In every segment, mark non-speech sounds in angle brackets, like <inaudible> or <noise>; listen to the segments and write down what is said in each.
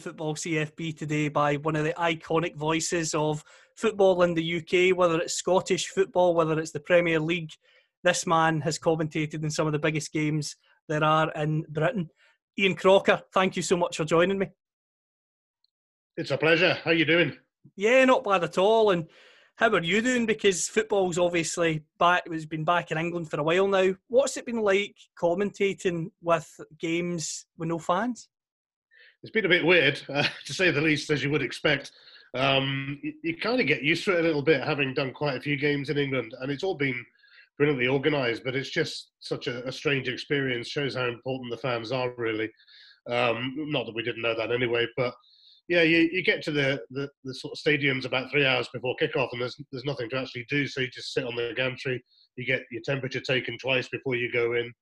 Football CFB today by one of the iconic voices of football in the UK, whether it's Scottish football, whether it's the Premier League. This man has commentated in some of the biggest games there are in Britain. Ian Crocker, thank you so much for joining me. It's a pleasure. How are you doing? Yeah, not bad at all. And how are you doing? Because football's obviously back. It's been back in England for a while now. What's it been like commentating with games with no fans? It's been a bit weird, <laughs> uh, to say the least, as you would expect. Um, you, you kind of get used to it a little bit, having done quite a few games in England, and it's all been brilliantly organised. But it's just such a, a strange experience. Shows how important the fans are, really. Um, not that we didn't know that anyway, but yeah, you, you get to the, the, the sort of stadiums about three hours before kickoff, and there's there's nothing to actually do. So you just sit on the gantry. You get your temperature taken twice before you go in,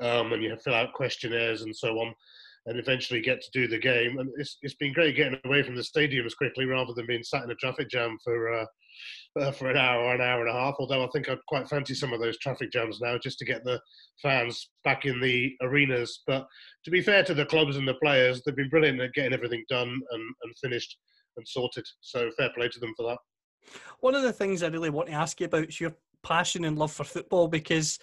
um, and you fill out questionnaires and so on, and eventually get to do the game. And it's it's been great getting away from the stadiums quickly rather than being sat in a traffic jam for uh, uh, for an hour or an hour and a half. Although I think I'd quite fancy some of those traffic jams now, just to get the fans back in the arenas. But to be fair to the clubs and the players, they've been brilliant at getting everything done and, and finished and sorted. So fair play to them for that. One of the things I really want to ask you about is your passion and love for football because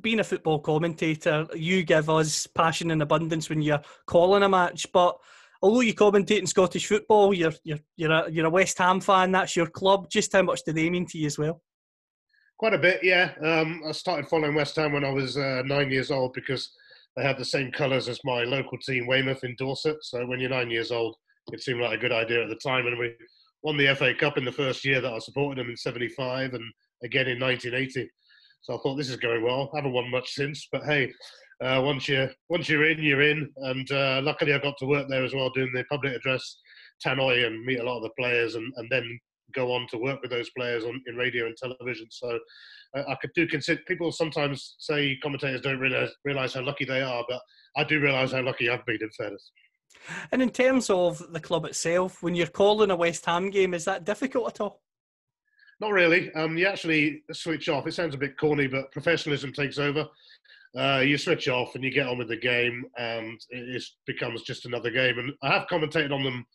being a football commentator, you give us passion in abundance when you're calling a match. But although you commentate in Scottish football, you're you're you're a, you're a West Ham fan. That's your club. Just how much do they mean to you as well? Quite a bit, yeah. Um, I started following West Ham when I was uh, nine years old because they had the same colours as my local team, Weymouth in Dorset. So when you're nine years old, it seemed like a good idea at the time. And we won the FA Cup in the first year that I supported them in '75 and again in 1980. So I thought this is going well. I haven't won much since, but hey, uh, once you once you're in, you're in. And uh, luckily, I got to work there as well, doing the public address tannoy and meet a lot of the players, and, and then go on to work with those players on in radio and television. So uh, I could do consider. People sometimes say commentators don't realize realize how lucky they are, but I do realize how lucky I've been. In fairness. And in terms of the club itself, when you're calling a West Ham game, is that difficult at all? Not really. Um, you actually switch off. It sounds a bit corny, but professionalism takes over. Uh, you switch off and you get on with the game, and it becomes just another game. And I have commentated on them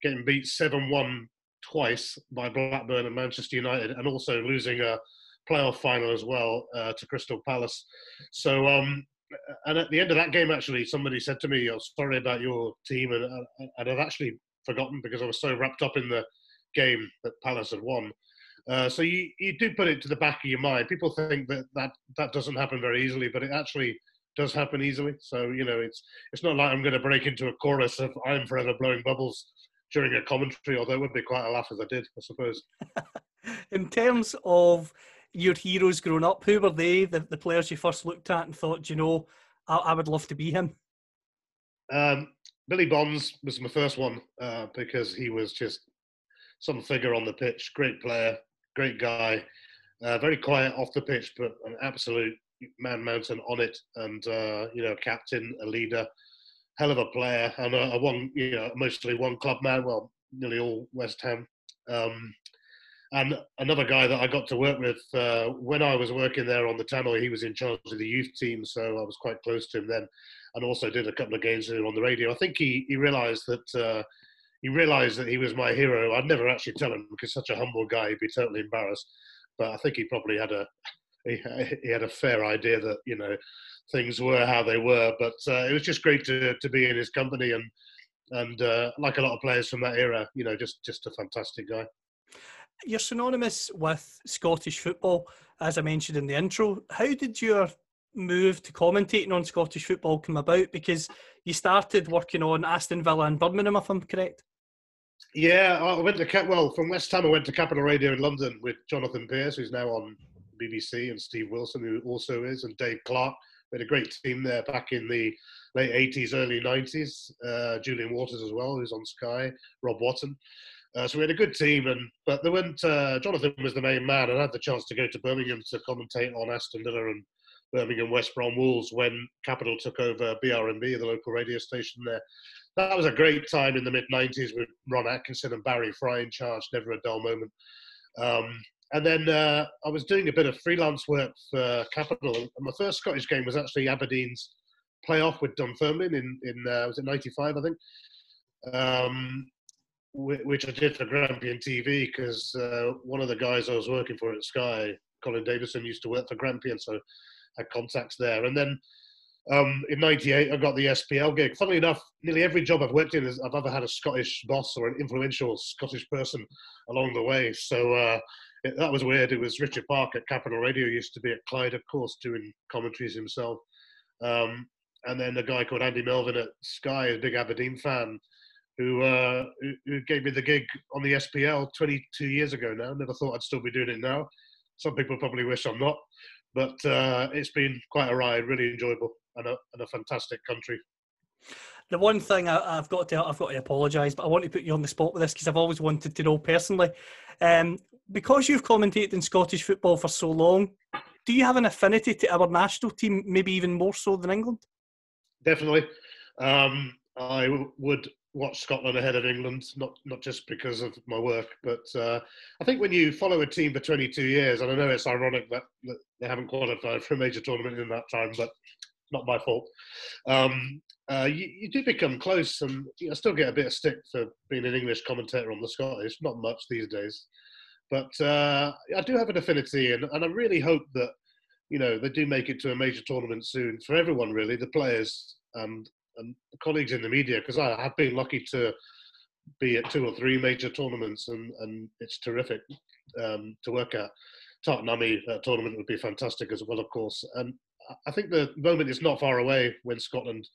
getting beat seven-one twice by Blackburn and Manchester United, and also losing a playoff final as well uh, to Crystal Palace. So, um, and at the end of that game, actually, somebody said to me, "Oh, sorry about your team," and, uh, and I'd actually forgotten because I was so wrapped up in the game that Palace had won. Uh, so you, you do put it to the back of your mind. People think that, that that doesn't happen very easily, but it actually does happen easily. So you know, it's it's not like I'm going to break into a chorus of "I'm forever blowing bubbles" during a commentary, although it would be quite a laugh if I did, I suppose. <laughs> in terms of your heroes growing up, who were they? The, the players you first looked at and thought, you know, I, I would love to be him. Um, Billy Bonds was my first one uh, because he was just some figure on the pitch. Great player, great guy, uh, very quiet off the pitch, but an absolute man mountain on it, and uh, you know, captain, a leader, hell of a player, and a, a one, you know, mostly one club man. Well, nearly all West Ham. Um, and another guy that I got to work with uh, when I was working there on the Tannoy, he was in charge of the youth team, so I was quite close to him then, and also did a couple of games with him on the radio. I think he he realised that uh, he realised that he was my hero. I'd never actually tell him because such a humble guy, he'd be totally embarrassed. But I think he probably had a <laughs> he, he had a fair idea that you know things were how they were. But uh, it was just great to to be in his company and and uh, like a lot of players from that era, you know, just just a fantastic guy. You're synonymous with Scottish football, as I mentioned in the intro. How did your move to commentating on Scottish football come about? Because you started working on Aston Villa and Birmingham, if I'm correct. Yeah, I went to. Well, from West Ham, I went to Capital Radio in London with Jonathan Pearce, who's now on BBC, and Steve Wilson, who also is, and Dave Clark. We had a great team there back in the late 80s, early 90s. Uh, Julian Waters as well, who's on Sky, Rob Watson. Uh, so we had a good team, and but there went uh, Jonathan was the main man, and I had the chance to go to Birmingham to commentate on Aston Villa and Birmingham West Brom Wolves when Capital took over BRMB, the local radio station there. That was a great time in the mid 90s with Ron Atkinson and Barry Fry in charge, never a dull moment. Um, and then uh, I was doing a bit of freelance work for Capital, and my first Scottish game was actually Aberdeen's playoff with Dunfermline in, in uh, was it 95, I think. Um, which I did for Grampian TV because uh, one of the guys I was working for at Sky, Colin Davison, used to work for Grampian, so I had contacts there. And then um, in '98, I got the SPL gig. Funnily enough, nearly every job I've worked in, is I've ever had a Scottish boss or an influential Scottish person along the way. So uh, it, that was weird. It was Richard Park at Capital Radio, used to be at Clyde, of course, doing commentaries himself. Um, and then a guy called Andy Melvin at Sky, a big Aberdeen fan, who, uh, who gave me the gig on the SPL 22 years ago now. Never thought I'd still be doing it now. Some people probably wish I'm not, but uh, it's been quite a ride, really enjoyable, and a, and a fantastic country. The one thing I, have got to I've got to apologise, but I want to put you on the spot with this because I've always wanted to know personally. Um, because you've commentated in Scottish football for so long, do you have an affinity to our national team, maybe even more so than England? Definitely. Um, I w- would watch Scotland ahead of England, not not just because of my work, but uh, I think when you follow a team for 22 years, and I know it's ironic that, that they haven't qualified for a major tournament in that time, but not my fault. Um, uh, you, you, do become close, and I still get a bit of stick for being an English commentator on the Scottish. Not much these days, but uh, I do have an affinity, and, and I really hope that you know they do make it to a major tournament soon for everyone. Really, the players and and colleagues in the media, because I have been lucky to be at two or three major tournaments, and and it's terrific um, to work at. Tartanami uh, tournament would be fantastic as well, of course, and I think the moment is not far away when Scotland,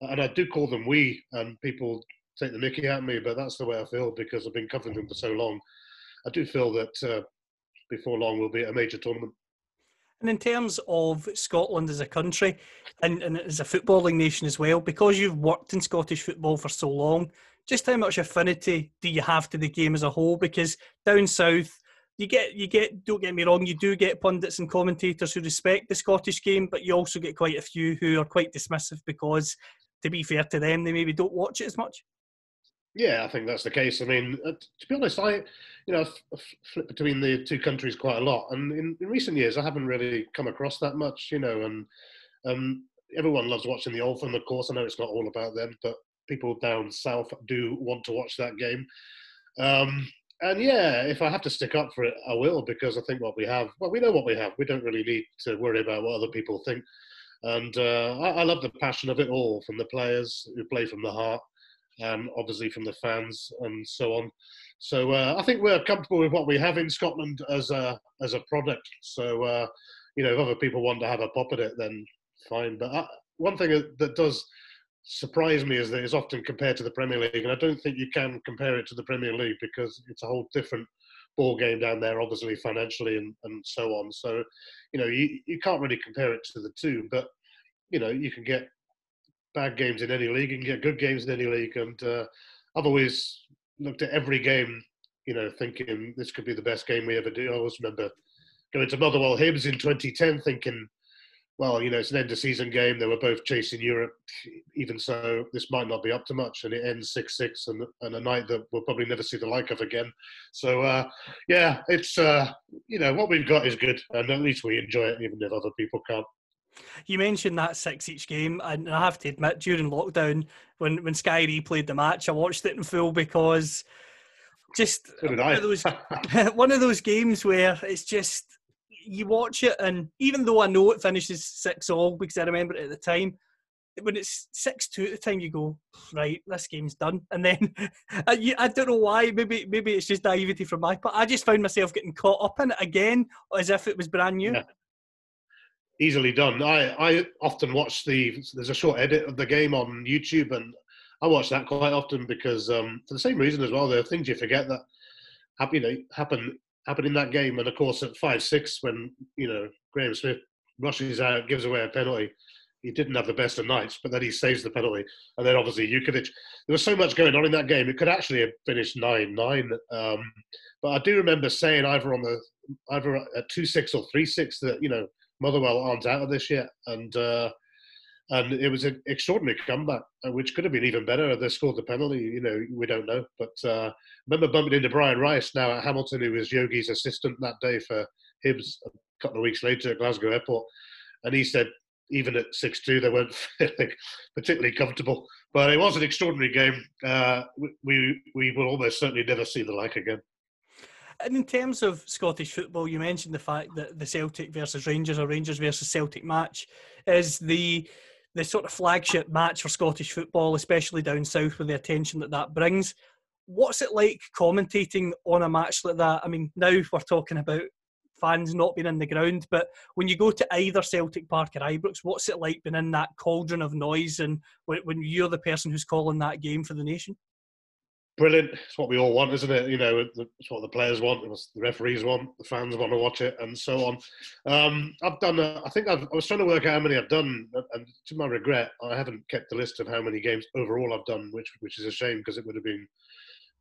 and I do call them we, and people take the mickey at me, but that's the way I feel because I've been covering them for so long. I do feel that uh, before long we'll be at a major tournament. And in terms of Scotland as a country and, and as a footballing nation as well, because you've worked in Scottish football for so long, just how much affinity do you have to the game as a whole? Because down south, you get you get don't get me wrong, you do get pundits and commentators who respect the Scottish game, but you also get quite a few who are quite dismissive because, to be fair to them, they maybe don't watch it as much. Yeah, I think that's the case. I mean, uh, to be honest, I, you know, I've between the two countries quite a lot, and in, in recent years, I haven't really come across that much. You know, and um, everyone loves watching the Old Firm, of course. I know it's not all about them, but people down south do want to watch that game. Um, and yeah, if I have to stick up for it, I will because I think what we have, well, we know what we have. We don't really need to worry about what other people think. And uh, I, I, love the passion of it all from the players who play from the heart, and obviously from the fans and so on. So uh, I think we're comfortable with what we have in Scotland as a as a product. So uh, you know, if other people want to have a pop at it, then fine. But uh, one thing that does surprise me is that it's often compared to the Premier League, and I don't think you can compare it to the Premier League because it's a whole different ball game down there, obviously financially and, and so on. So, you know, you, you can't really compare it to the two, but you know, you can get bad games in any league, you can get good games in any league, and uh, I've always looked at every game, you know, thinking this could be the best game we ever do. I always remember going to Motherwell Hibs in 2010, thinking well, you know, it's an end of season game. They were both chasing Europe. Even so, this might not be up to much, and it ends six six, and and a night that we'll probably never see the like of again. So, uh, yeah, it's uh, you know what we've got is good, and at least we enjoy it, even if other people can't. You mentioned that six each game, and I have to admit, during lockdown, when when Sky replayed the match, I watched it in full because just so one, of those, <laughs> <laughs> one of those games where it's just you watch it, and even though I know it finishes six all because I remember it at the time, when it's six two at the time, you go right, this game's done, and then <laughs> I, don't know why. Maybe maybe it's just naivety from my part. I just found myself getting caught up in it again, as if it was brand new. Yeah. Easily done. I I often watch the. There's a short edit of the game on YouTube, and I watch that quite often because um, for the same reason as well. There are things you forget that happen, you know, happen happened in that game. And of course, at five six, when you know Graham Smith rushes out, gives away a penalty, he didn't have the best of nights, but then he saves the penalty. And then obviously Jutkiewicz. There was so much going on in that game. It could actually have finished nine nine. Um, but I do remember saying either on the either at two six or three six that you know Motherwell aren't out of this yet, and uh, and it was an extraordinary comeback, uh, which could have been even better. They scored the penalty, you know, we don't know. But uh, remember bumping into Brian Rice now at Hamilton, who was Yogi's assistant that day for Hibs a couple of weeks later at Glasgow Airport, and he said even at six two they weren't <laughs> feeling particularly comfortable. But it was an extraordinary game. Uh, we we will almost certainly never see the like again. And in terms of Scottish football, you mentioned the fact that the Celtic versus Rangers or Rangers versus Celtic match is the the sort of flagship match for Scottish football, especially down south with the attention that that brings. What's it like commentating on a match like that? I mean, now we're talking about fans not being in the ground, but when you go to either Celtic Park or Ibrox, what's it like being in that cauldron of noise and when, when you're the person who's calling that game for the nation? Brilliant. It's what we all want, isn't it? You know, it's what the players want, it's the referees want, the fans want to watch it, and so on. Um, I've done. A, I think I've, I was trying to work out how many I've done, and to my regret, I haven't kept the list of how many games overall I've done, which which is a shame because it would have been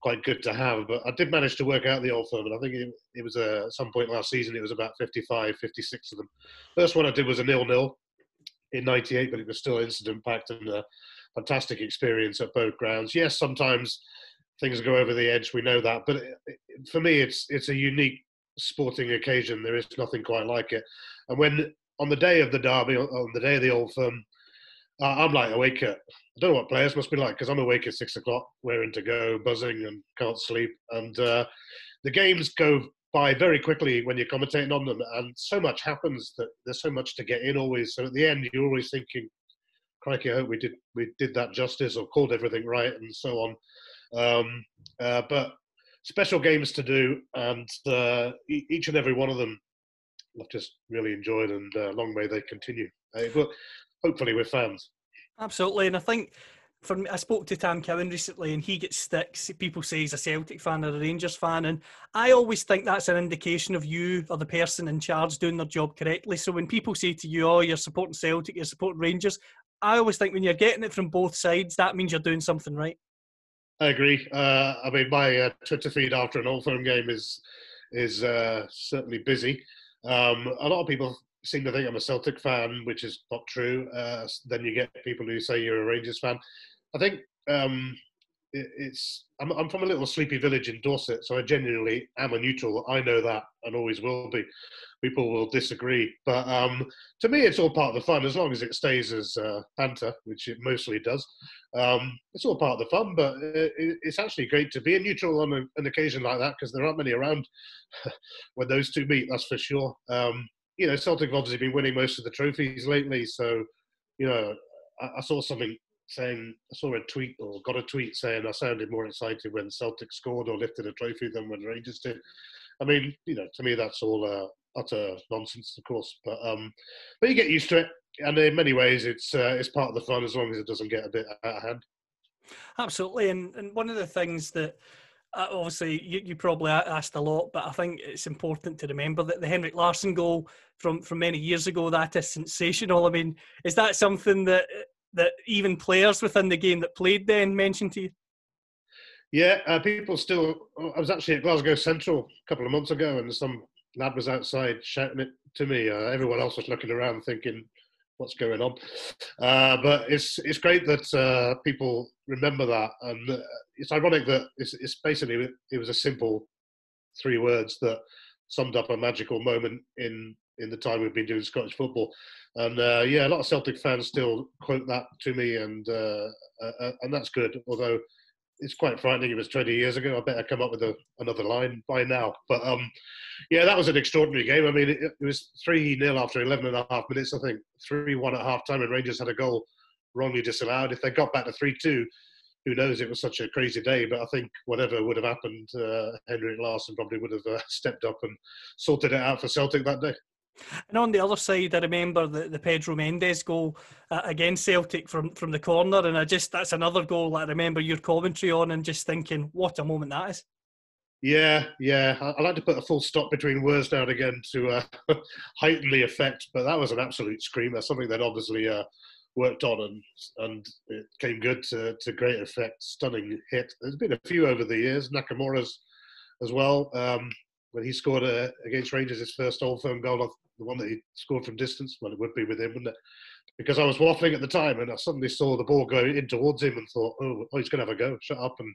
quite good to have. But I did manage to work out the old firm, and I think it, it was uh, at some point last season. It was about 55, 56 of them. First one I did was a nil-nil in '98, but it was still incident packed and a fantastic experience at both grounds. Yes, sometimes things go over the edge. We know that, but for me, it's it's a unique sporting occasion. There is nothing quite like it. And when on the day of the derby, on the day of the old firm, I'm like awake at. I don't know what players must be like because I'm awake at six o'clock, wearing to go, buzzing, and can't sleep. And uh, the games go by very quickly when you're commentating on them, and so much happens that there's so much to get in always. So at the end, you're always thinking, "Crikey, I hope we did we did that justice or called everything right," and so on. Um, uh, but special games to do, and uh, each and every one of them I've just really enjoyed, and uh, long may they continue. Uh, but hopefully with fans. Absolutely, and I think for me, I spoke to Tam Cowan recently, and he gets sticks. People say he's a Celtic fan or a Rangers fan, and I always think that's an indication of you or the person in charge doing their job correctly. So when people say to you, "Oh, you're supporting Celtic, you're supporting Rangers," I always think when you're getting it from both sides, that means you're doing something right. I agree. Uh, I mean, my uh, Twitter feed after an Old Firm game is is uh, certainly busy. Um, a lot of people seem to think I'm a Celtic fan, which is not true. Uh, then you get people who say you're a Rangers fan. I think um, it, it's. I'm, I'm, from a little sleepy village in Dorset, so I genuinely am a neutral. I know that and always will be people will disagree. But um, to me, it's all part of the fun as long as it stays as uh, banter, which it mostly does. Um, it's all part of the fun, but it, it's actually great to be a neutral on a, an occasion like that because there aren't many around <laughs> when those two meet, that's for sure. Um, you know, Celtic have obviously been winning most of the trophies lately, so, you know, I saw something saying I saw a tweet or got a tweet saying I sounded more excited when Celtic scored or lifted a trophy than when Rangers did. I mean, you know, to me that's all uh, utter nonsense, of course. But um, but you get used to it, and in many ways, it's uh, it's part of the fun as long as it doesn't get a bit out of hand. Absolutely, and and one of the things that. Uh, obviously, you, you probably asked a lot, but I think it's important to remember that the Henrik Larsson goal from, from many years ago that is sensational. I mean, is that something that that even players within the game that played then mentioned to you? Yeah, uh, people still. I was actually at Glasgow Central a couple of months ago, and some lad was outside shouting it to me. Uh, everyone else was looking around thinking, what's going on? Uh, but it's it's great that uh, people remember that, and uh, it's ironic that it's, it's, basically it was a simple three words that summed up a magical moment in in the time we've been doing Scottish football. And uh, yeah, a lot of Celtic fans still quote that to me, and uh, and that's good. Although it's quite frightening. It was 20 years ago. I better come up with a, another line by now. But um, yeah, that was an extraordinary game. I mean, it, it was 3 0 after 11 and a half minutes, I think. 3 1 at half time, and Rangers had a goal wrongly disallowed. If they got back to 3 2, who knows? It was such a crazy day. But I think whatever would have happened, uh, Henrik Larsson probably would have uh, <laughs> stepped up and sorted it out for Celtic that day. And on the other side, I remember the, the Pedro Mendes goal uh, against Celtic from, from the corner, and I just that's another goal I remember your commentary on, and just thinking, what a moment that is. Yeah, yeah. I, I like to put a full stop between words now and again to uh, <laughs> heighten the effect, but that was an absolute screamer. Something that obviously uh, worked on and and it came good to, to great effect. Stunning hit. There's been a few over the years. Nakamura's as well. Um, when he scored uh, against Rangers his first Old Firm goal, the one that he scored from distance. Well, it would be with him, wouldn't it? Because I was waffling at the time, and I suddenly saw the ball go in towards him, and thought, "Oh, oh he's going to have a go. Shut up and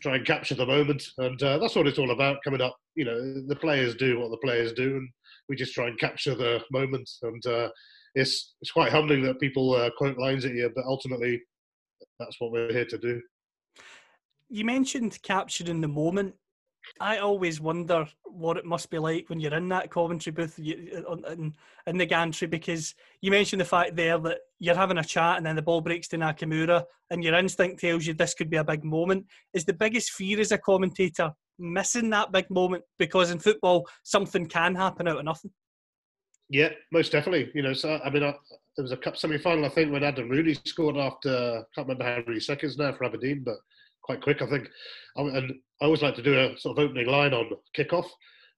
try and capture the moment." And uh, that's what it's all about. Coming up, you know, the players do what the players do, and we just try and capture the moment. And uh, it's it's quite humbling that people uh, quote lines at you, but ultimately, that's what we're here to do. You mentioned capturing the moment. I always wonder what it must be like when you're in that commentary booth in, in the gantry because you mentioned the fact there that you're having a chat and then the ball breaks to Nakamura and your instinct tells you this could be a big moment. Is the biggest fear as a commentator missing that big moment because in football something can happen out of nothing? Yeah, most definitely. You know, so I mean, I, there was a cup semi-final I think when Adam Rooney scored after I can't remember how many seconds now for Aberdeen, but quite quick I think. And I always like to do a sort of opening line on kickoff.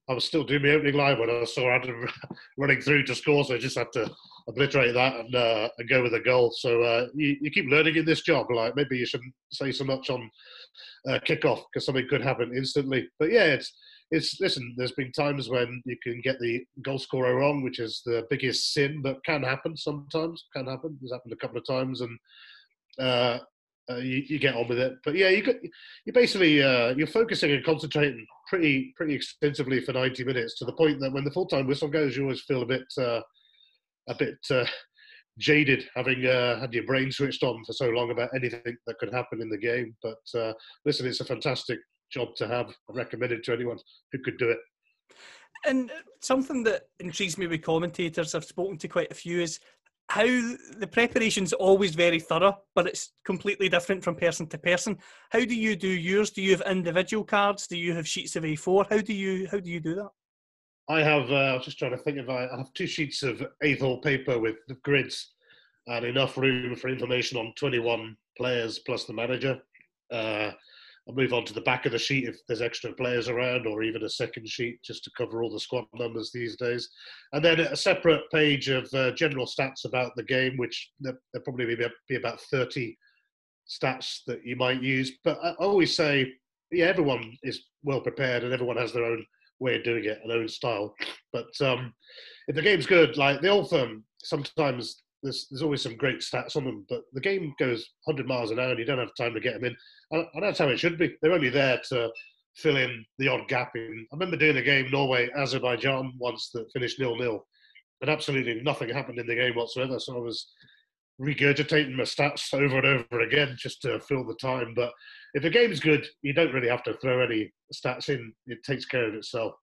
I was still doing my opening line when I saw Adam <laughs> running through to score, so I just had to obliterate that and, uh, and go with a goal. So uh, you, you, keep learning in this job. Like maybe you shouldn't say so much on uh, kickoff because something could happen instantly. But yeah, it's it's listen. There's been times when you can get the goal scorer wrong, which is the biggest sin, but can happen sometimes. Can happen. It's happened a couple of times, and uh, uh, you, you, get on with it. But yeah, you got you basically uh, you're focusing and concentrating pretty pretty extensively for 90 minutes to the point that when the full time whistle goes, you always feel a bit uh, a bit uh, jaded having uh, had your brain switched on for so long about anything that could happen in the game. But listen, it's a fantastic job to have. I recommend it to anyone who could do it. And something that intrigues me with commentators, I've spoken to quite a few, is how the preparation's always very thorough, but it's completely different from person to person. How do you do yours? Do you have individual cards? Do you have sheets of A4? How do you how do you do that? I have. Uh, I was just trying to think of. I have two sheets of A4 paper with grids and enough room for information on 21 players plus the manager. Uh, I'll move on to the back of the sheet if there's extra players around, or even a second sheet just to cover all the squad numbers these days. And then a separate page of uh, general stats about the game, which there, probably be, be about 30 stats that you might use. But I always say, yeah, everyone is well prepared and everyone has their own way of doing it, and own style. But um, if the game's good, like the old firm, sometimes there's, there's always some great stats on them, but the game goes 100 miles an hour and you don't have time to get them in. And, that's how it should be. They're only there to fill in the odd gap. In I remember doing a game Norway Azerbaijan once that finished nil nil, and absolutely nothing happened in the game whatsoever. So I was regurgitating my stats over and over again just to fill the time. But if the game's good, you don't really have to throw any stats in. It takes care of itself.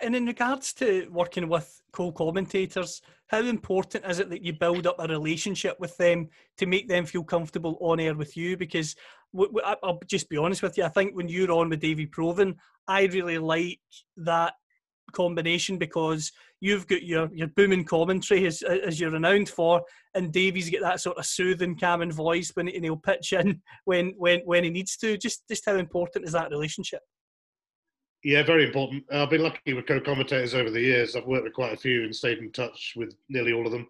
And in regards to working with co-commentators, how important is it that you build up a relationship with them to make them feel comfortable on air with you? Because I'll just be honest with you, I think when you're on with Davie Provan, I really like that combination because you've got your, your booming commentary as, as you're renowned for, and Davie's got that sort of soothing, calming voice when and he'll pitch in <laughs> when when when he needs to. Just just how important is that relationship? Yeah, very important. I've been lucky with co-commentators over the years. I've worked with quite a few and stayed in touch with nearly all of them.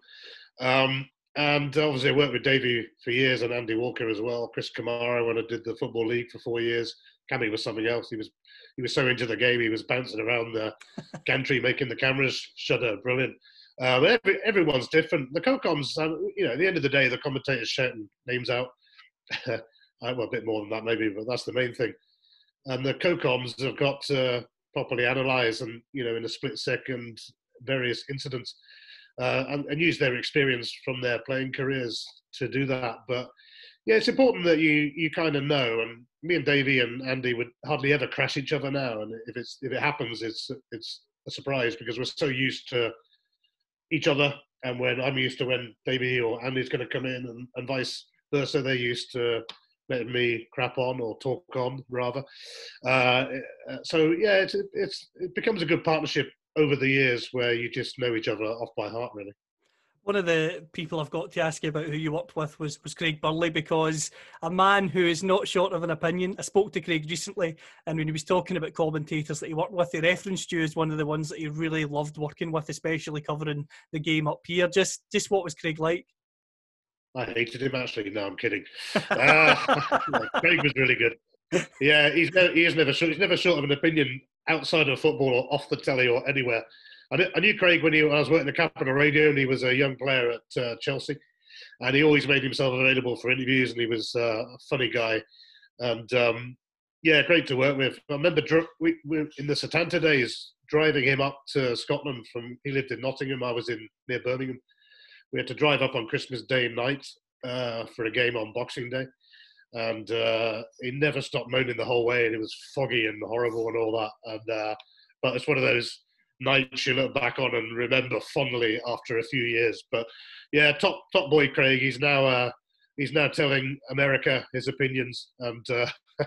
Um, and obviously, I worked with Davie for years and Andy Walker as well. Chris Kamara when I did the football league for four years. Cammy was something else. He was he was so into the game. He was bouncing around the <laughs> gantry, making the cameras shudder. Brilliant. Um, every, everyone's different. The co-coms, um, you know, at the end of the day, the commentators shouting names out. <laughs> well, a bit more than that maybe, but that's the main thing and the co-coms have got to properly analyse and you know in a split second various incidents uh, and, and, use their experience from their playing careers to do that. But yeah, it's important that you you kind of know. And me and Davie and Andy would hardly ever crash each other now. And if it's if it happens, it's it's a surprise because we're so used to each other. And when I'm used to when Davie or Andy's going to come in, and, and vice versa, they're used to letting me crap on or talk on rather. Uh, so yeah, it's, it's it becomes a good partnership over the years where you just know each other off by heart really. One of the people I've got to ask you about who you worked with was, was Craig Burley because a man who is not short of an opinion. I spoke to Craig recently, and when he was talking about commentators that he worked with, he referenced you as one of the ones that he really loved working with, especially covering the game up here. Just, just what was Craig like? I hated him actually. No, I'm kidding. <laughs> Uh, <laughs> Craig was really good. Yeah, he's never, he is never short. He's never short of an opinion outside of football or off the telly or anywhere. I knew, I knew Craig when, he, when I was working at Capital Radio, and he was a young player at uh, Chelsea, and he always made himself available for interviews, and he was uh, a funny guy, and um, yeah, great to work with. I remember dr- we, we in the Setanta days driving him up to Scotland from. He lived in Nottingham. I was in near Birmingham. We had to drive up on Christmas Day night uh, for a game on Boxing Day and uh, he never stopped moaning the whole way, and it was foggy and horrible and all that. And uh, but it's one of those nights you look back on and remember fondly after a few years. But yeah, top top boy Craig. He's now uh, he's now telling America his opinions and. Uh, <laughs>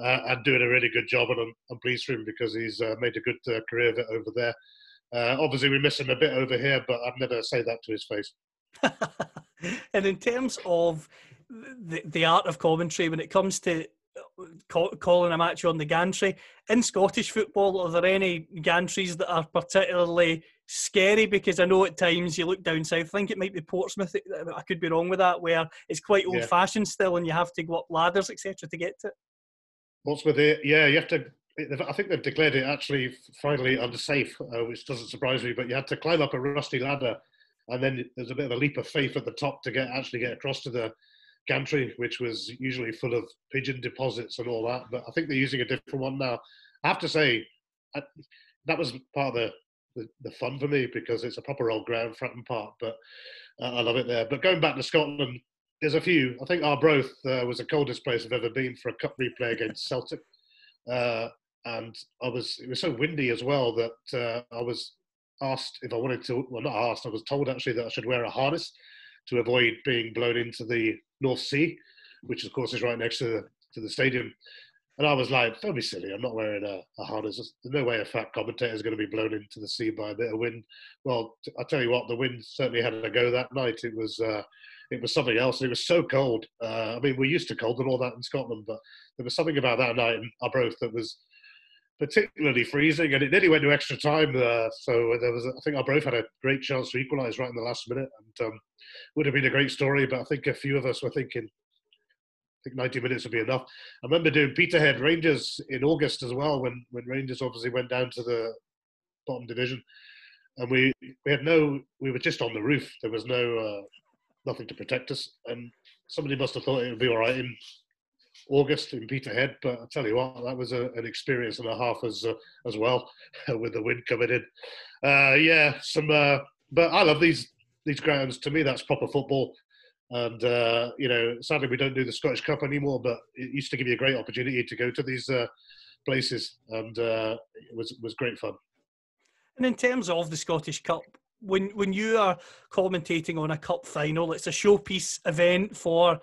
uh, and doing a really good job, and I'm, I'm pleased for him because he's uh, made a good career of it over there. Obviously, we miss him a bit over here, but I'd never say that to his face. <laughs> and in terms of the, the art of commentary when it comes to uh, call, calling a match on the gantry. In Scottish football, are there any gantries that are particularly scary? Because I know at times you look down south, I think it might be Portsmouth, I could be wrong with that, where it's quite old fashioned still and you have to go up ladders, etc., to get to it. Portsmouth, yeah, you have to. I think they've declared it actually finally unsafe, uh, which doesn't surprise me. But you had to climb up a rusty ladder, and then there's a bit of a leap of faith at the top to get actually get across to the gantry, which was usually full of pigeon deposits and all that. But I think they're using a different one now. I have to say, I, that was part of the, the, the, fun for me because it's a proper old ground, Fratton Park. But uh, I love it there. But going back to Scotland, there's a few. I think Arbroath uh, was the coldest place I've ever been for a cup replay against Celtic. Uh, and I was it was so windy as well that uh, I was asked if I wanted to. Well, not asked. I was told actually that I should wear a harness to avoid being blown into the North Sea, which of course is right next to the, to the stadium. And I was like, don't be silly, I'm not wearing a, a harness. There's no way a fat commentator is going to be blown into the sea by a bit of wind. Well, I tell you what, the wind certainly had a go that night. It was uh, it was something else. It was so cold. Uh, I mean, we're used to cold and all that in Scotland, but there was something about that night in Arbroath that was particularly freezing, and it nearly went to extra time. Uh, so there was, I think, Arbroath had a great chance to equalise right in the last minute, and um, would have been a great story. But I think a few of us were thinking, I think 90 minutes would be enough. I remember doing Peterhead Rangers in August as well, when when Rangers obviously went down to the bottom division, and we we had no, we were just on the roof. There was no uh, nothing to protect us, and somebody must have thought it would be all right in August in Peterhead. But I tell you what, that was a, an experience and a half as uh, as well <laughs> with the wind coming in. Uh, yeah, some. Uh, but I love these these grounds. To me, that's proper football. And uh, you know, sadly, we don't do the Scottish Cup anymore. But it used to give you a great opportunity to go to these uh, places, and uh, it was was great fun. And in terms of the Scottish Cup, when when you are commentating on a cup final, it's a showpiece event for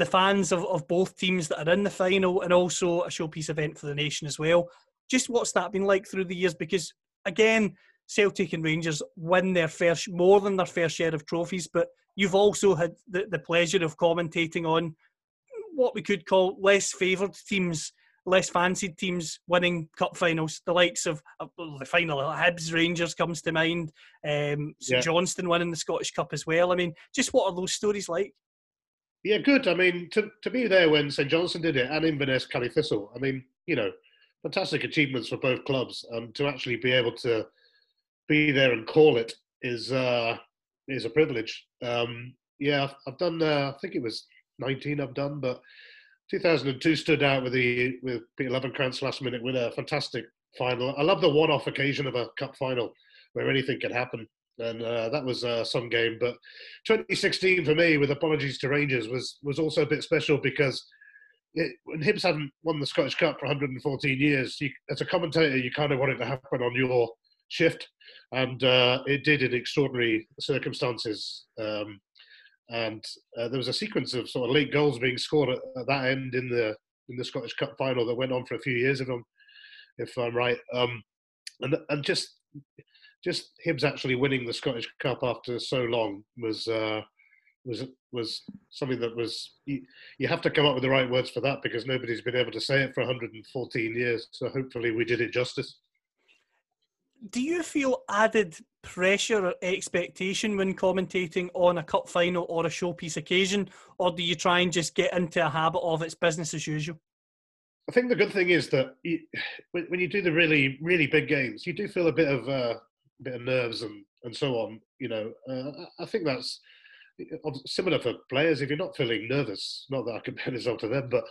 the fans of, of both teams that are in the final and also a showpiece event for the nation as well. Just what's that been like through the years? Because again, Celtic and Rangers win their fair more than their fair share of trophies, but you've also had the, the pleasure of commentating on what we could call less favoured teams, less fancied teams winning cup finals. The likes of uh, the final Hibs Rangers comes to mind. Um, St yeah. Johnstone winning the Scottish Cup as well. I mean, just what are those stories like? Yeah, good. I mean, to, to be there when St Johnstone did it and Inverness Caley Thistle, I mean, you know, fantastic achievements for both clubs. And to actually be able to be there and call it is uh, is a privilege. Um, yeah, I've, I've done. Uh, I think it was 19 I've done, but 2002 stood out with the with Peter Lovenkrands last minute winner. Fantastic final. I love the one-off occasion of a cup final where anything can happen and uh, that was uh, some game. But 2016 for me, with apologies to Rangers, was was also a bit special because it, when Hibs hadn't won the Scottish Cup for 114 years, you, as a commentator, you kind of want it to happen on your shift, and uh, it did in extraordinary circumstances. Um, and uh, there was a sequence of sort of late goals being scored at, at, that end in the in the Scottish Cup final that went on for a few years, if I'm if I'm right. Um, and and just just Hibs actually winning the Scottish Cup after so long was uh, was was something that was you, you have to come up with the right words for that because nobody's been able to say it for 114 years. So hopefully we did it justice. Do you feel added pressure or expectation when commentating on a cup final or a showpiece occasion, or do you try and just get into a habit of it's business as usual? I think the good thing is that you, when you do the really really big games, you do feel a bit of uh, bit of nerves and and so on. You know, uh, I think that's similar for players. If you're not feeling nervous, not that I <laughs> compare myself to them, but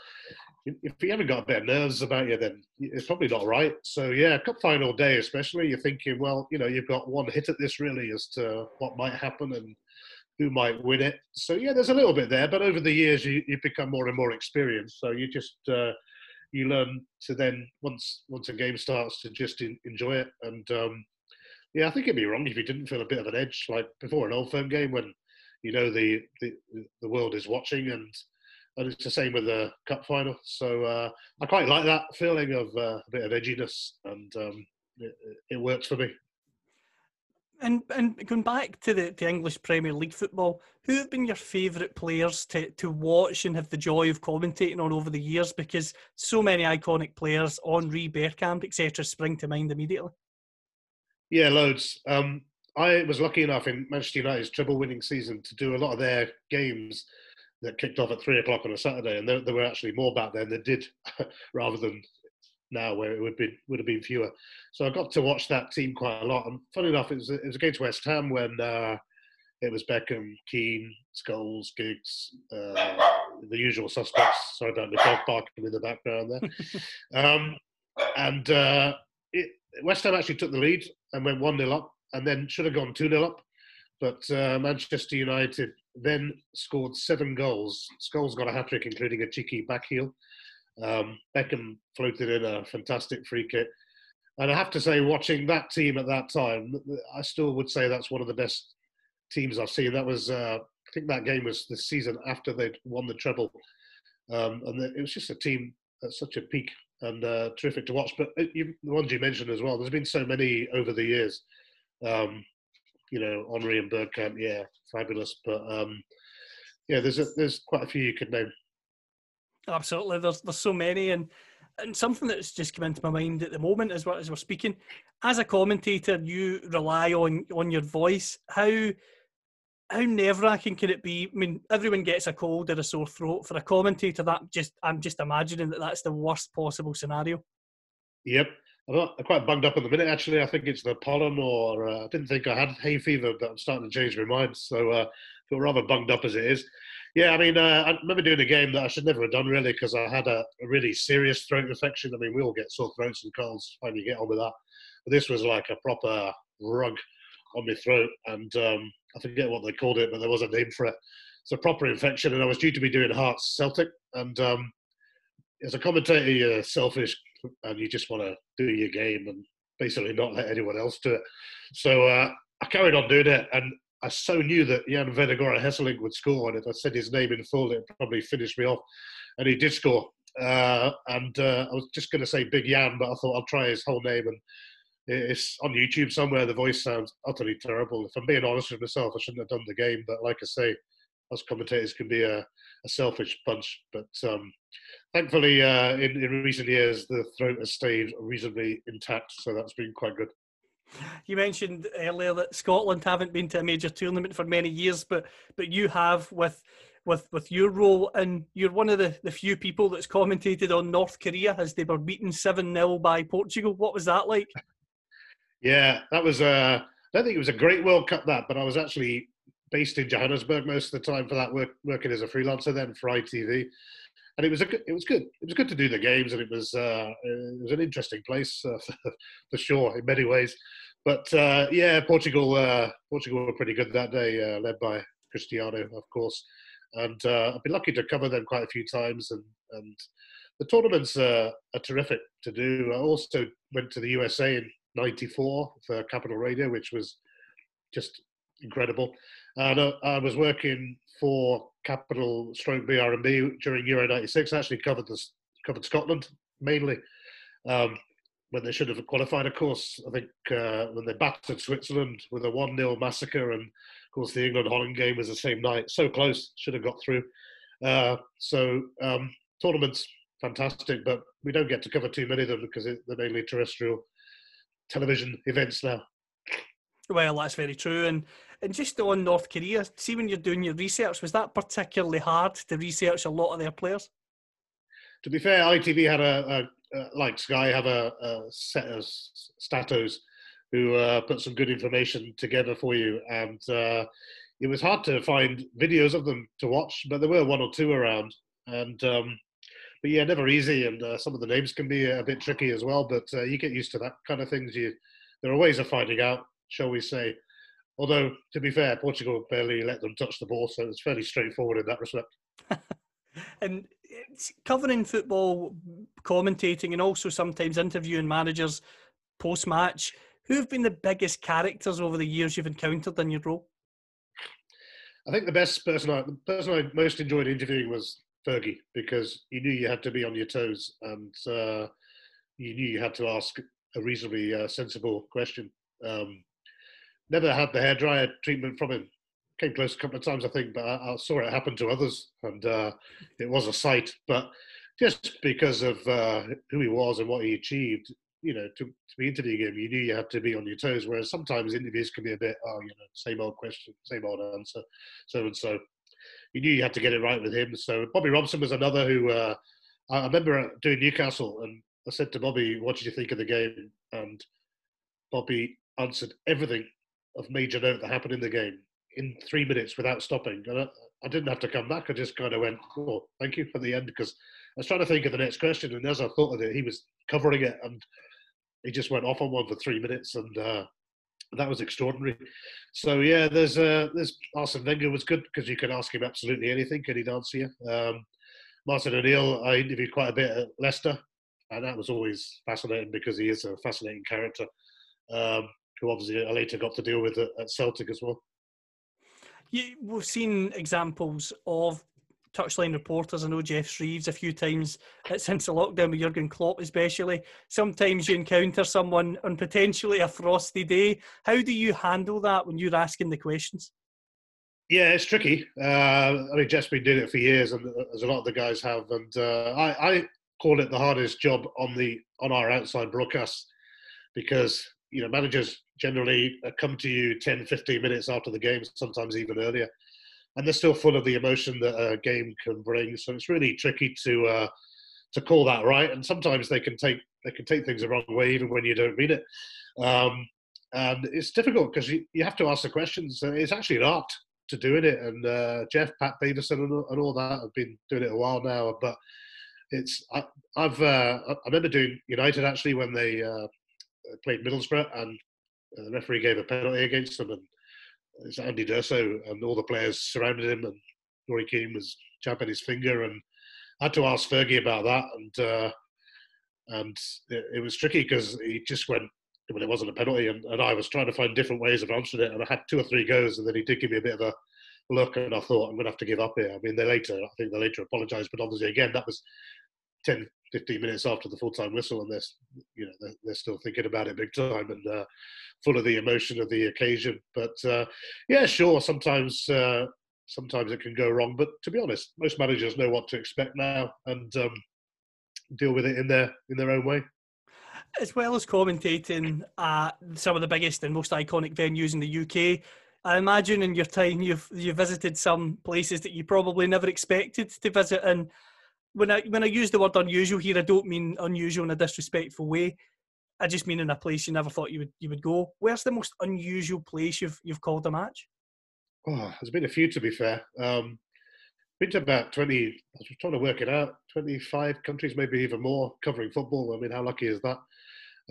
if you haven't got a bit of nerves about you, then it's probably not right. So yeah, cup final day especially, you're thinking, well, you know, you've got one hit at this really as to what might happen and who might win it. So yeah, there's a little bit there, but over the years you, you become more and more experienced. So you just uh, you learn to then once once a game starts to just in, enjoy it. And um, yeah, I think it'd be wrong if you didn't feel a bit of an edge like before an old firm game when you know the the, the world is watching and and it's the same with the cup final. So uh, I quite like that feeling of uh, a bit of edginess, and um, it, it, works for me. And and going back to the, the English Premier League football, who have been your favourite players to, to watch and have the joy of commentating on over the years? Because so many iconic players, Henry, Bergkamp, etc., spring to mind immediately. Yeah, loads. Um, I was lucky enough in Manchester United's treble-winning season to do a lot of their games that kicked off at three o'clock on a Saturday, and there, there were actually more back then that did, <laughs> rather than now where it would be would have been fewer. So I got to watch that team quite a lot. And funny enough, it was it was against West Ham when uh, it was Beckham, Keane, Scholes, Giggs, uh, the usual suspects. Sorry about the dog barking in the background there. <laughs> um, and uh, it, West Ham actually took the lead and went one 0 up, and then should have gone two 0 up. But uh, Manchester United then scored seven goals. Scholes got a hat trick, including a cheeky back heel. Um, Beckham floated in a fantastic free kick. And I have to say, watching that team at that time, I still would say that's one of the best teams I've seen. That was, uh, I think that game was the season after they'd won the treble. Um, and it was just a team at such a peak and uh, terrific to watch. But you, the ones you mentioned as well, there's been so many over the years. Um, you know, Henry and Bergkamp, yeah, fabulous. But um, yeah, there's a, there's quite a few you could name. Absolutely, there's there's so many, and and something that's just come into my mind at the moment as well as we're speaking. As a commentator, you rely on on your voice. How how nerve wracking can it be? I mean, everyone gets a cold or a sore throat. For a commentator, that just I'm just imagining that that's the worst possible scenario. Yep, I'm, quite bunged up at the minute. Actually, I think it's the pollen, or uh, I didn't think I had hay fever, but I'm starting to change my mind. So uh, feel rather bunged up as it is. Yeah, I mean, uh, I remember doing a game that I should never have done really because I had a, a, really serious throat infection. I mean, we all get sore throats and colds. Fine, you get on with that. But this was like a proper rug on my throat, and um, I forget what they called it, but there was a name for it. It's a proper infection, and I was due to be doing Hearts Celtic, and um, as a commentator, you're selfish and you just want to do your game and basically not let anyone else do it. So uh, I carried on doing it, and I so knew that Jan Vennegoor Hesselink would score, and if I said his name in full, it'd probably finished me off. And he did score. Uh, and uh, I was just going to say Big Jan, but I thought I'll try his whole name. And it's on YouTube somewhere. The voice sounds utterly terrible. If I'm being honest with myself, I shouldn't have done the game. But like I say, us commentators can be a, a selfish bunch. But um, thankfully, uh, in, in recent years, the throat has stayed reasonably intact, so that's been quite good. You mentioned earlier that Scotland haven't been to a major tournament for many years, but but you have with with with your role, and you're one of the, the few people that's commentated on North Korea as they were beaten seven 0 by Portugal. What was that like? Yeah, that was. Uh, I don't think it was a great World Cup that, but I was actually based in Johannesburg most of the time for that work, working as a freelancer then for ITV and it was a good, it was good. It was good to do the games, and it was uh, it was an interesting place uh, <laughs> for, sure in many ways. But uh, yeah, Portugal uh, Portugal were pretty good that day, uh, led by Cristiano, of course. And I've been lucky to cover them quite a few times, and and the tournaments are terrific to do. I also went to the USA in '94 for Capital Radio, which was just incredible. And I was working for Capital Stroke BRMB during Euro '96. Actually covered this covered Scotland mainly, um, when they should have qualified. Of course, I think uh, when they battered Switzerland with a one 0 massacre, and of course the England Holland game was the same night. So close, should have got through. Uh, so um, tournaments fantastic, but we don't get to cover too many of them because they're mainly terrestrial television events now. Well, that's very true. And and just on North Korea, see when you're doing your research, was that particularly hard to research a lot of their players? To be fair, ITV had a, a, a like Sky have a, a set of statos who uh, put some good information together for you, and uh, it was hard to find videos of them to watch, but there were one or two around, and um, but yeah, never easy, and uh, some of the names can be a bit tricky as well. But uh, you get used to that kind of things. You there are ways of finding out, shall we say? Although to be fair, Portugal barely let them touch the ball, so it's fairly straightforward in that respect. <laughs> and covering football, commentating, and also sometimes interviewing managers post match. Who have been the biggest characters over the years you've encountered in your role? I think the best person, I, the person I most enjoyed interviewing was Fergie because you knew you had to be on your toes and uh, you knew you had to ask a reasonably uh, sensible question. Um, never had the hairdryer treatment from him. Came close a couple of times, I think, but I, I saw it happen to others, and uh, it was a sight. But just because of uh, who he was and what he achieved, you know, to, to be interviewing him, you knew you had to be on your toes. Whereas sometimes interviews can be a bit, oh, you know, same old question, same old answer, so and so you knew you had to get it right with him. So Bobby Robson was another who uh, I remember doing Newcastle, and I said to Bobby, "What did you think of the game?" And Bobby answered everything of major note that happened in the game in three minutes without stopping. And I, I didn't have to come back. I just kind of went, "Oh, thank you" for the end because I was trying to think of the next question, and as I thought of it, he was covering it, and he just went off on one for three minutes, and uh, that was extraordinary. So yeah, there's uh, there's Arsene Wenger was good because you can ask him absolutely anything and he'd answer you. Um, Martin O'Neill, I interviewed quite a bit at Leicester, and that was always fascinating because he is a fascinating character, um, who obviously I later got to deal with at, at Celtic as well. You, we've seen examples of touchline reporters. I know Geoff Shreeves a few times since the lockdown with Jurgen Klopp, especially. Sometimes you encounter someone on potentially a frosty day. How do you handle that when you're asking the questions? Yeah, it's tricky. Uh, I mean, Geoff's been doing it for years, and uh, as a lot of the guys have. And uh, I, I call it the hardest job on the on our outside broadcasts because you know managers generally uh, come to you 10, 15 minutes after the game, sometimes even earlier and they're still full of the emotion that a game can bring. So it's really tricky to uh, to call that right. And sometimes they can take they can take things the wrong way, even when you don't mean it. Um, and it's difficult because you, you have to ask the questions. It's actually an art to doing it. And uh, Geoff, Pat Davison, and, and all that have been doing it a while now. But it's I, have uh, I remember doing United actually when they uh, played Middlesbrough and the referee gave a penalty against them and it's Andy D'Urso and all the players surrounded him, and Roy Keane was chapping his finger, and I had to ask Fergie about that, and uh, and it, it, was tricky because he just went when it wasn't a penalty, and, and I was trying to find different ways of answering it, and I had two or three goes, and then he did give me a bit of a look, and I thought I'm going to have to give up here. I mean, they later, I think they later apologised, but obviously again that was 10, 15 minutes after the full time whistle, and they're you know they're, they're, still thinking about it big time and uh, full of the emotion of the occasion. But uh, yeah, sure, sometimes uh, sometimes it can go wrong. But to be honest, most managers know what to expect now and um, deal with it in their in their own way. As well as commentating at some of the biggest and most iconic venues in the UK, I imagine in your time you've you visited some places that you probably never expected to visit and when I when I use the word unusual here, I don't mean unusual in a disrespectful way. I just mean in a place you never thought you would you would go. Where's the most unusual place you've you've called a match? Oh, there's been a few to be fair. Um, been to about twenty. I was trying to work it out. Twenty-five countries, maybe even more, covering football. I mean, how lucky is that?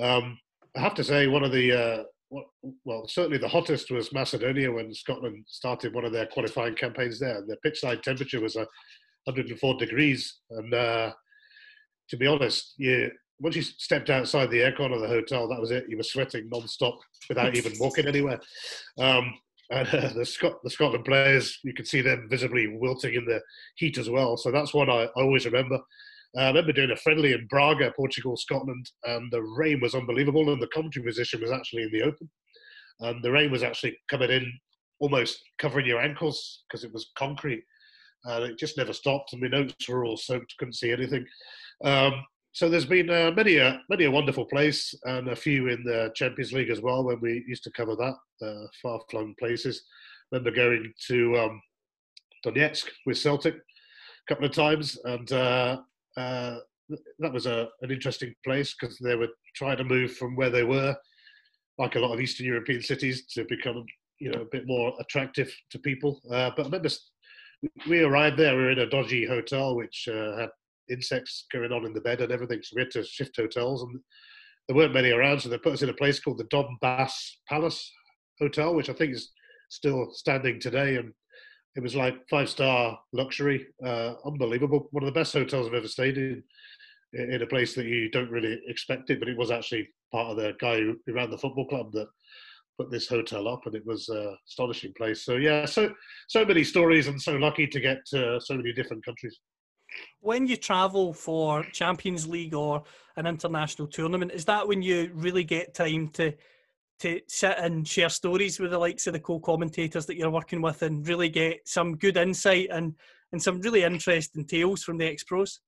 Um, I have to say, one of the uh, well, certainly the hottest was Macedonia when Scotland started one of their qualifying campaigns there. The pitch side temperature was a 104 degrees. And uh, to be honest, you once you stepped outside the aircon of the hotel, that was it. You were sweating non-stop without even <laughs> walking anywhere. Um, and uh, the, Scot- the Scotland players, you could see them visibly wilting in the heat as well. So that's one I, I always remember. Uh, I remember doing a friendly in Braga, Portugal, Scotland, and the rain was unbelievable, and the commentary position was actually in the open, and the rain was actually coming in almost covering your ankles because it was concrete, and it just never stopped, and my notes were all soaked, couldn't see anything. Um, so there's been uh, many a many a wonderful place, and a few in the Champions League as well when we used to cover that far flung places. remember going to um, Donetsk with Celtic a couple of times, and uh, uh, that was a, an interesting place because they were trying to move from where they were, like a lot of Eastern European cities, to become you know a bit more attractive to people. Uh, but I remember we arrived there. We were in a dodgy hotel which uh, had insects going on in the bed and everything, so we had to shift hotels, and there weren't many around, so they put us in a place called the Donbass Palace Hotel, which I think is still standing today, and it was like five star luxury, uh, unbelievable. One of the best hotels I've ever stayed in, in a place that you don't really expect it, but it was actually part of the guy who ran the football club that put this hotel up, and it was an astonishing place. So yeah, so so many stories, and so lucky to get to so many different countries. When you travel for Champions League or an international tournament, is that when you really get time to to sit and share stories with the likes of the co-commentators that you're working with and really get some good insight and and some really interesting tales from the ex-pros?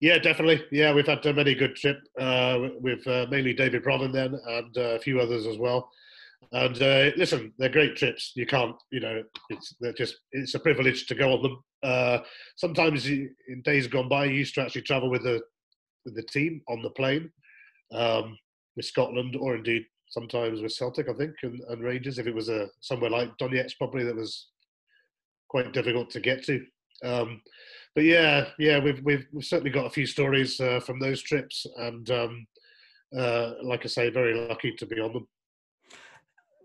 Yeah, definitely. Yeah, we've had a many good trip uh, with uh, mainly Davie Provan then and uh, a few others as well. And uh, listen, they're great trips. You can't, you know, it's just it's a privilege to go on them. Uh, sometimes in days gone by, you used to actually travel with the with the team on the plane um, with Scotland, or indeed sometimes with Celtic, I think, and, and Rangers. If it was a somewhere like Donetsk, probably that was quite difficult to get to. Um, but yeah, yeah, we've, we've, we've certainly got a few stories uh, from those trips, and um, uh, like I say, very lucky to be on them.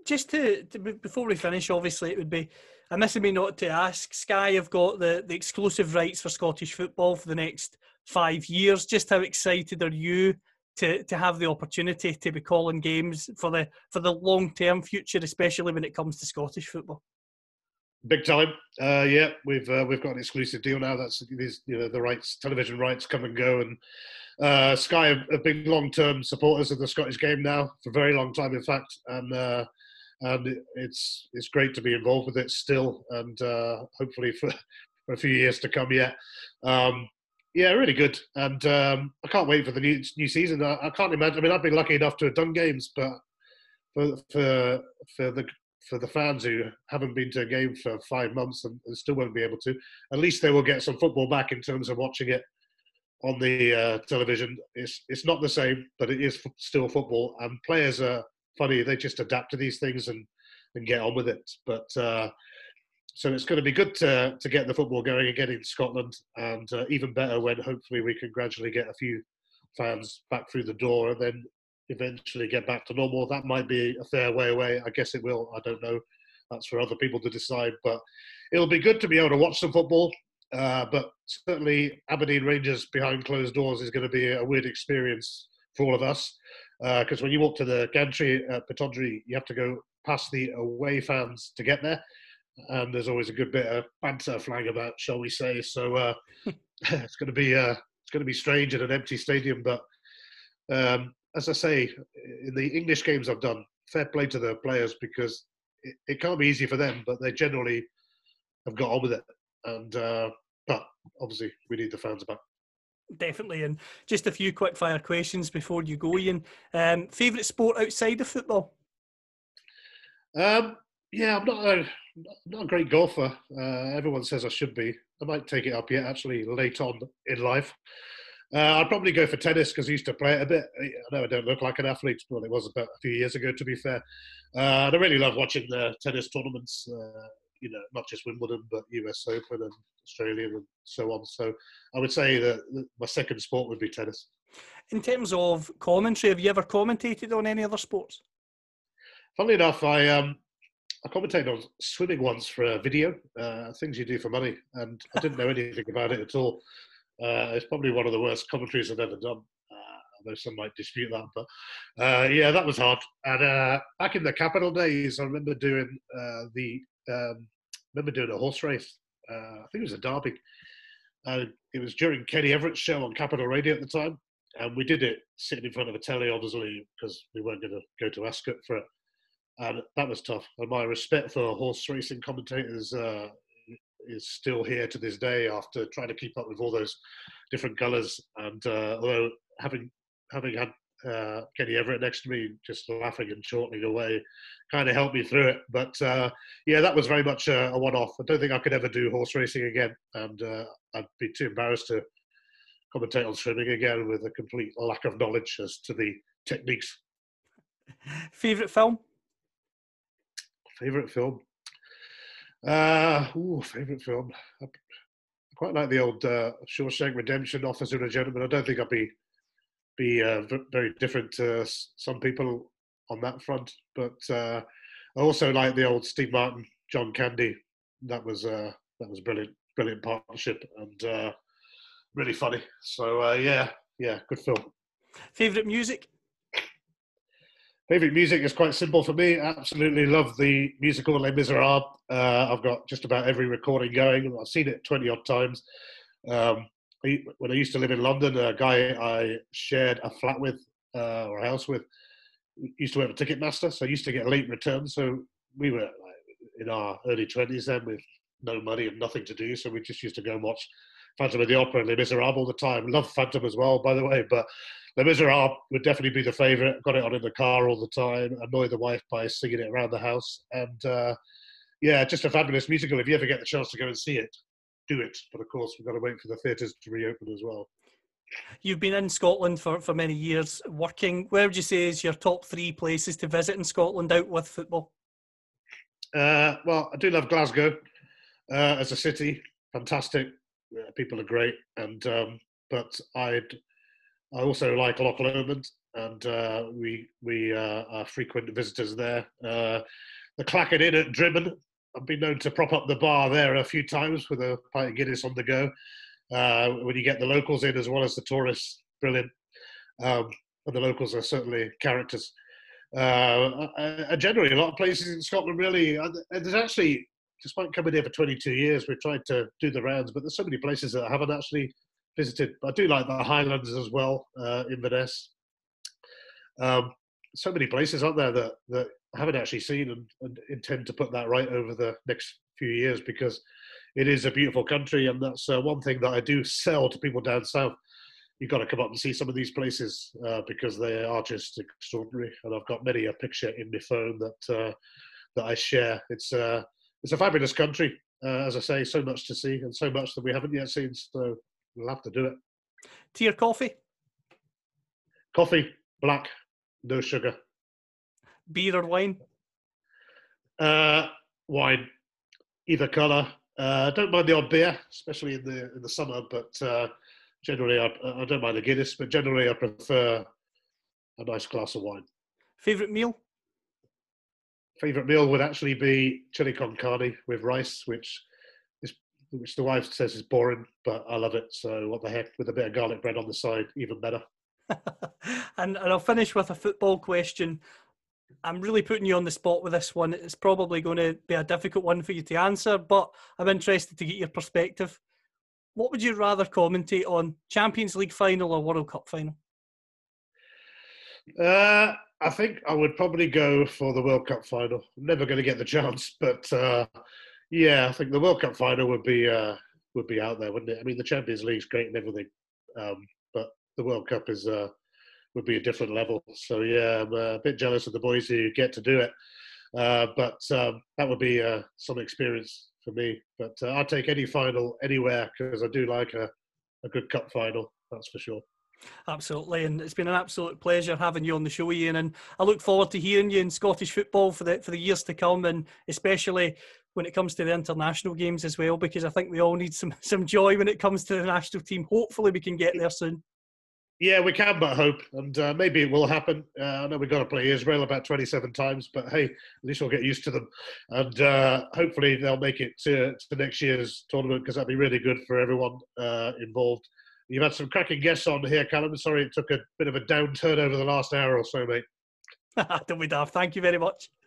Just to, to, before we finish, obviously it would be amiss of me not to ask. Sky have got the, the exclusive rights for Scottish football for the next five years. Just how excited are you to, to have the opportunity to be calling games for the for the long term future, especially when it comes to Scottish football? Big time, uh, yeah. We've uh, we've got an exclusive deal now. That's these you know the rights, television rights come and go, and uh, Sky have, have been long term supporters of the Scottish game now for a very long time, in fact, and uh, and it's it's great to be involved with it still, and uh, hopefully for for a few years to come yet. Um, yeah, really good, and um, I can't wait for the new new season. I, I, can't imagine. I mean, I've been lucky enough to have done games, but for for for the for the fans who haven't been to a game for five months and, and, still won't be able to, at least they will get some football back in terms of watching it on the uh, television. It's it's not the same, but it is f- still football. And players are funny; they just adapt to these things and and get on with it. But uh, so it's going to be good to to get the football going again in Scotland, and uh, even better when hopefully we can gradually get a few fans back through the door, and then eventually get back to normal. That might be a fair way away. I guess it will. I don't know. That's for other people to decide. But it'll be good to be able to watch some football. Uh, but certainly, Aberdeen Rangers behind closed doors is going to be a weird experience for all of us. Because uh, when you walk to the gantry at Pittodrie, you have to go past the away fans to get there. And there's always a good bit of banter flying about, shall we say? So uh, <laughs> <laughs> it's going to be uh, it's going to be strange in an empty stadium, but um, as I say, in the English games I've done, fair play to the players because it, it can't be easy for them, but they generally have got on with it. And uh, but obviously, we need the fans back. Definitely, and just a few quick fire questions before you go, Ian. Um, favorite sport outside of football? Um, yeah, I'm not a not a great golfer. Uh, everyone says I should be. I might take it up yet, actually, late on in life. Uh, I'd probably go for tennis because I used to play it a bit. I know I don't look like an athlete, but it was about a few years ago, to be fair. Uh, and I really love watching the tennis tournaments, uh, you know, not just Wimbledon, but US Open and Australian and so on. So I would say that my second sport would be tennis. In terms of commentary, have you ever commentated on any other sports? Funnily enough, I um, I commentated on swimming once for a video, uh, things you do for money, and I didn't know anything about it at all. Uh, it's probably one of the worst commentaries I've ever done. Uh, although some might dispute that, but uh, yeah, that was hard. And uh, back in the capital days, I remember doing uh, the um, remember doing a horse race. Uh, I think it was a derby, it was during Kenny Everett's show on Capital Radio at the time, and we did it sitting in front of a telly, obviously, because we weren't going to go to Ascot for it, and that was tough. And my respect for horse racing commentators is still here to this day after trying to keep up with all those different colours. And uh, although having having had uh, Kenny Everett next to me, just laughing and chortling away, kind of helped me through it. But uh, yeah, that was very much a, a, one-off. I don't think I could ever do horse racing again, and uh, I'd be too embarrassed to commentate on swimming again with a complete lack of knowledge as to the techniques. Favorite film? Favorite film? Uh, ooh, favorite film. I quite like the old uh, Shawshank Redemption, Officer and Gentleman. I don't think I'd be be uh, very different to some people on that front, but uh, I also like the old Steve Martin, John Candy. That was uh, that was brilliant, brilliant partnership and uh, really funny. So uh, yeah, yeah, good film. Favorite music? Favorite music is quite simple for me. Absolutely love the musical Les Miserables. Uh, I've got just about every recording going. I've seen it 20 odd times. Um, when I used to live in London, a guy I shared a flat with uh, or a house with used to work for Ticketmaster, so I used to get late returns. So we were in our early 20s then with no money and nothing to do. So we just used to go and watch Phantom of the Opera and Les Miserables all the time. Love Phantom as well, by the way, but Les Miserables would definitely be the favourite. Got it on in the car all the time. Annoy the wife by singing it around the house, and uh, yeah, just a fabulous musical. If you ever get the chance to go and see it, do it. But of course, we've got to wait for the theatres to reopen as well. You've been in Scotland for, for many years working. Where would you say is your top three places to visit in Scotland out with football? Uh, well, I do love Glasgow uh, as a city. Fantastic. People are great. And um, but I'd I also like Loch Lomond, and uh, we we uh, are frequent visitors there. Uh, the Clachan Inn at Drymen. I've been known to prop up the bar there a few times with a pint of Guinness on the go. Uh, when you get the locals in as well as the tourists, brilliant. Um, and the locals are certainly characters. Uh, uh, generally, a lot of places in Scotland really. there's actually, despite coming here for 22 years, we've tried to do the rounds, but there's so many places that I haven't actually visited. I do like the Highlands as well, uh, Inverness. Um, so many places out there that, that I haven't actually seen and, and, intend to put that right over the next few years because it is a beautiful country and that's uh, one thing that I do sell to people down south. You've got to come up and see some of these places uh, because they are just extraordinary. And I've got many a picture in my phone that uh, that I share. It's uh, it's a fabulous country, uh, as I say, so much to see and so much that we haven't yet seen. So we'll have to do it. Tea or coffee? Coffee, black, no sugar. Beer or wine? Uh, wine, either colour. Uh, don't mind the odd beer, especially in the in the summer. But uh, generally, I, I don't mind a Guinness. But generally, I prefer a nice glass of wine. Favorite meal? Favorite meal would actually be chili con carne with rice, which which the wife says is boring, but I love it. So what the heck, with a bit of garlic bread on the side, even better. <laughs> and, and I'll finish with a football question. I'm really putting you on the spot with this one. It's probably going to be a difficult one for you to answer, but I'm interested to get your perspective. What would you rather commentate on, Champions League final or World Cup final? Uh, I think I would probably go for the World Cup final. Never going to get the chance, but uh, yeah, I think the World Cup final would be uh, would be out there, wouldn't it? I mean, the Champions League's great and everything, um, but the World Cup is uh, would be a different level. So yeah, I'm uh, a bit jealous of the boys who get to do it, uh, but um, that would be uh, some experience for me. But uh, I'd take any final anywhere because I do like a, a good cup final. That's for sure. Absolutely, and it's been an absolute pleasure having you on the show, Ian. And I look forward to hearing you in Scottish football for the for the years to come, and especially when it comes to the international games as well, because I think we all need some <laughs> some joy when it comes to the national team. Hopefully, we can get there soon. Yeah, we can but hope, and uh, maybe it will happen. Uh, I know we've got to play Israel about 27 times, but hey, at least we'll get used to them, and uh, hopefully they'll make it to, to next year's tournament because that'd be really good for everyone uh, involved. You've had some cracking guests on here, Callum. Sorry it took a bit of a downturn over the last hour or so, mate. Don't be daft. Thank you very much.